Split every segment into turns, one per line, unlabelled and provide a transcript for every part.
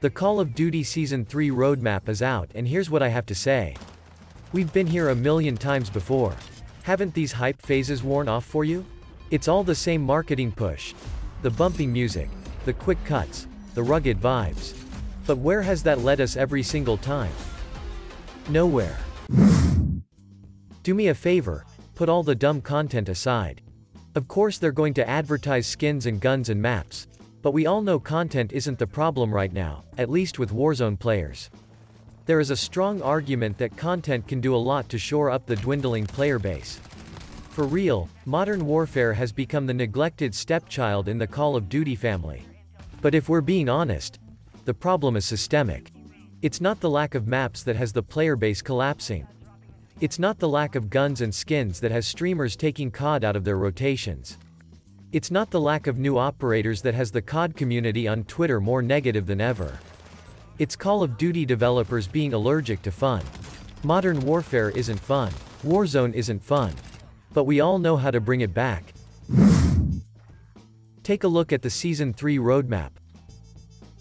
The Call of Duty Season 3 roadmap is out and here's what I have to say. We've been here a million times before. Haven't these hype phases worn off for you? It's all the same marketing push. The bumping music, the quick cuts, the rugged vibes. But where has that led us every single time? Nowhere. Do me a favor, put all the dumb content aside. Of course they're going to advertise skins and guns and maps. But we all know content isn't the problem right now, at least with Warzone players. There is a strong argument that content can do a lot to shore up the dwindling player base. For real, Modern Warfare has become the neglected stepchild in the Call of Duty family. But if we're being honest, the problem is systemic. It's not the lack of maps that has the player base collapsing. It's not the lack of guns and skins that has streamers taking COD out of their rotations. It's not the lack of new operators that has the COD community on Twitter more negative than ever. It's Call of Duty developers being allergic to fun. Modern Warfare isn't fun. Warzone isn't fun. But we all know how to bring it back. Take a look at the Season 3 roadmap.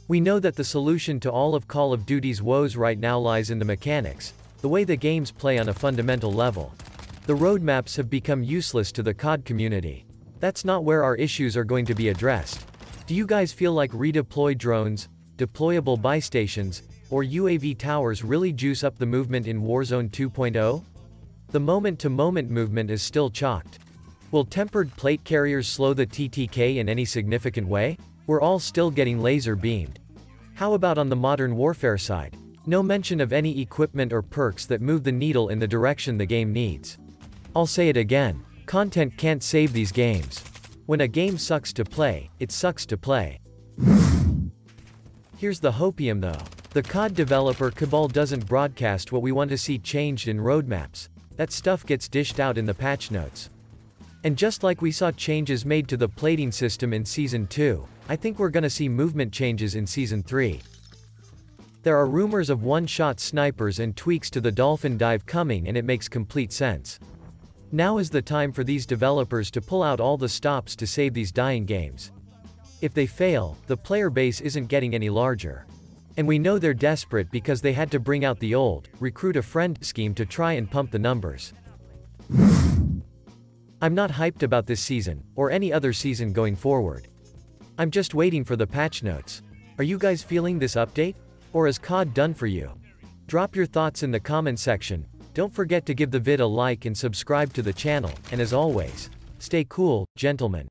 We know that the solution to all of Call of Duty's woes right now lies in the mechanics, the way the games play on a fundamental level. The roadmaps have become useless to the COD community. That's not where our issues are going to be addressed. Do you guys feel like redeploy drones, deployable buy stations, or UAV towers really juice up the movement in Warzone 2.0? The moment-to-moment -moment movement is still chalked. Will tempered plate carriers slow the TTK in any significant way? We're all still getting laser beamed. How about on the modern warfare side? No mention of any equipment or perks that move the needle in the direction the game needs. I'll say it again. Content can't save these games. When a game sucks to play, it sucks to play. Here's the hopium though. The COD developer Cabal doesn't broadcast what we want to see changed in roadmaps. That stuff gets dished out in the patch notes. And just like we saw changes made to the plating system in Season 2, I think we're gonna see movement changes in Season 3. There are rumors of one-shot snipers and tweaks to the Dolphin Dive coming and it makes complete sense. Now is the time for these developers to pull out all the stops to save these dying games. If they fail, the player base isn't getting any larger. And we know they're desperate because they had to bring out the old, recruit a friend scheme to try and pump the numbers. I'm not hyped about this season, or any other season going forward. I'm just waiting for the patch notes. Are you guys feeling this update? Or is COD done for you? Drop your thoughts in the comment section, don't forget to give the vid a like and subscribe to the channel, and as always, stay cool, gentlemen.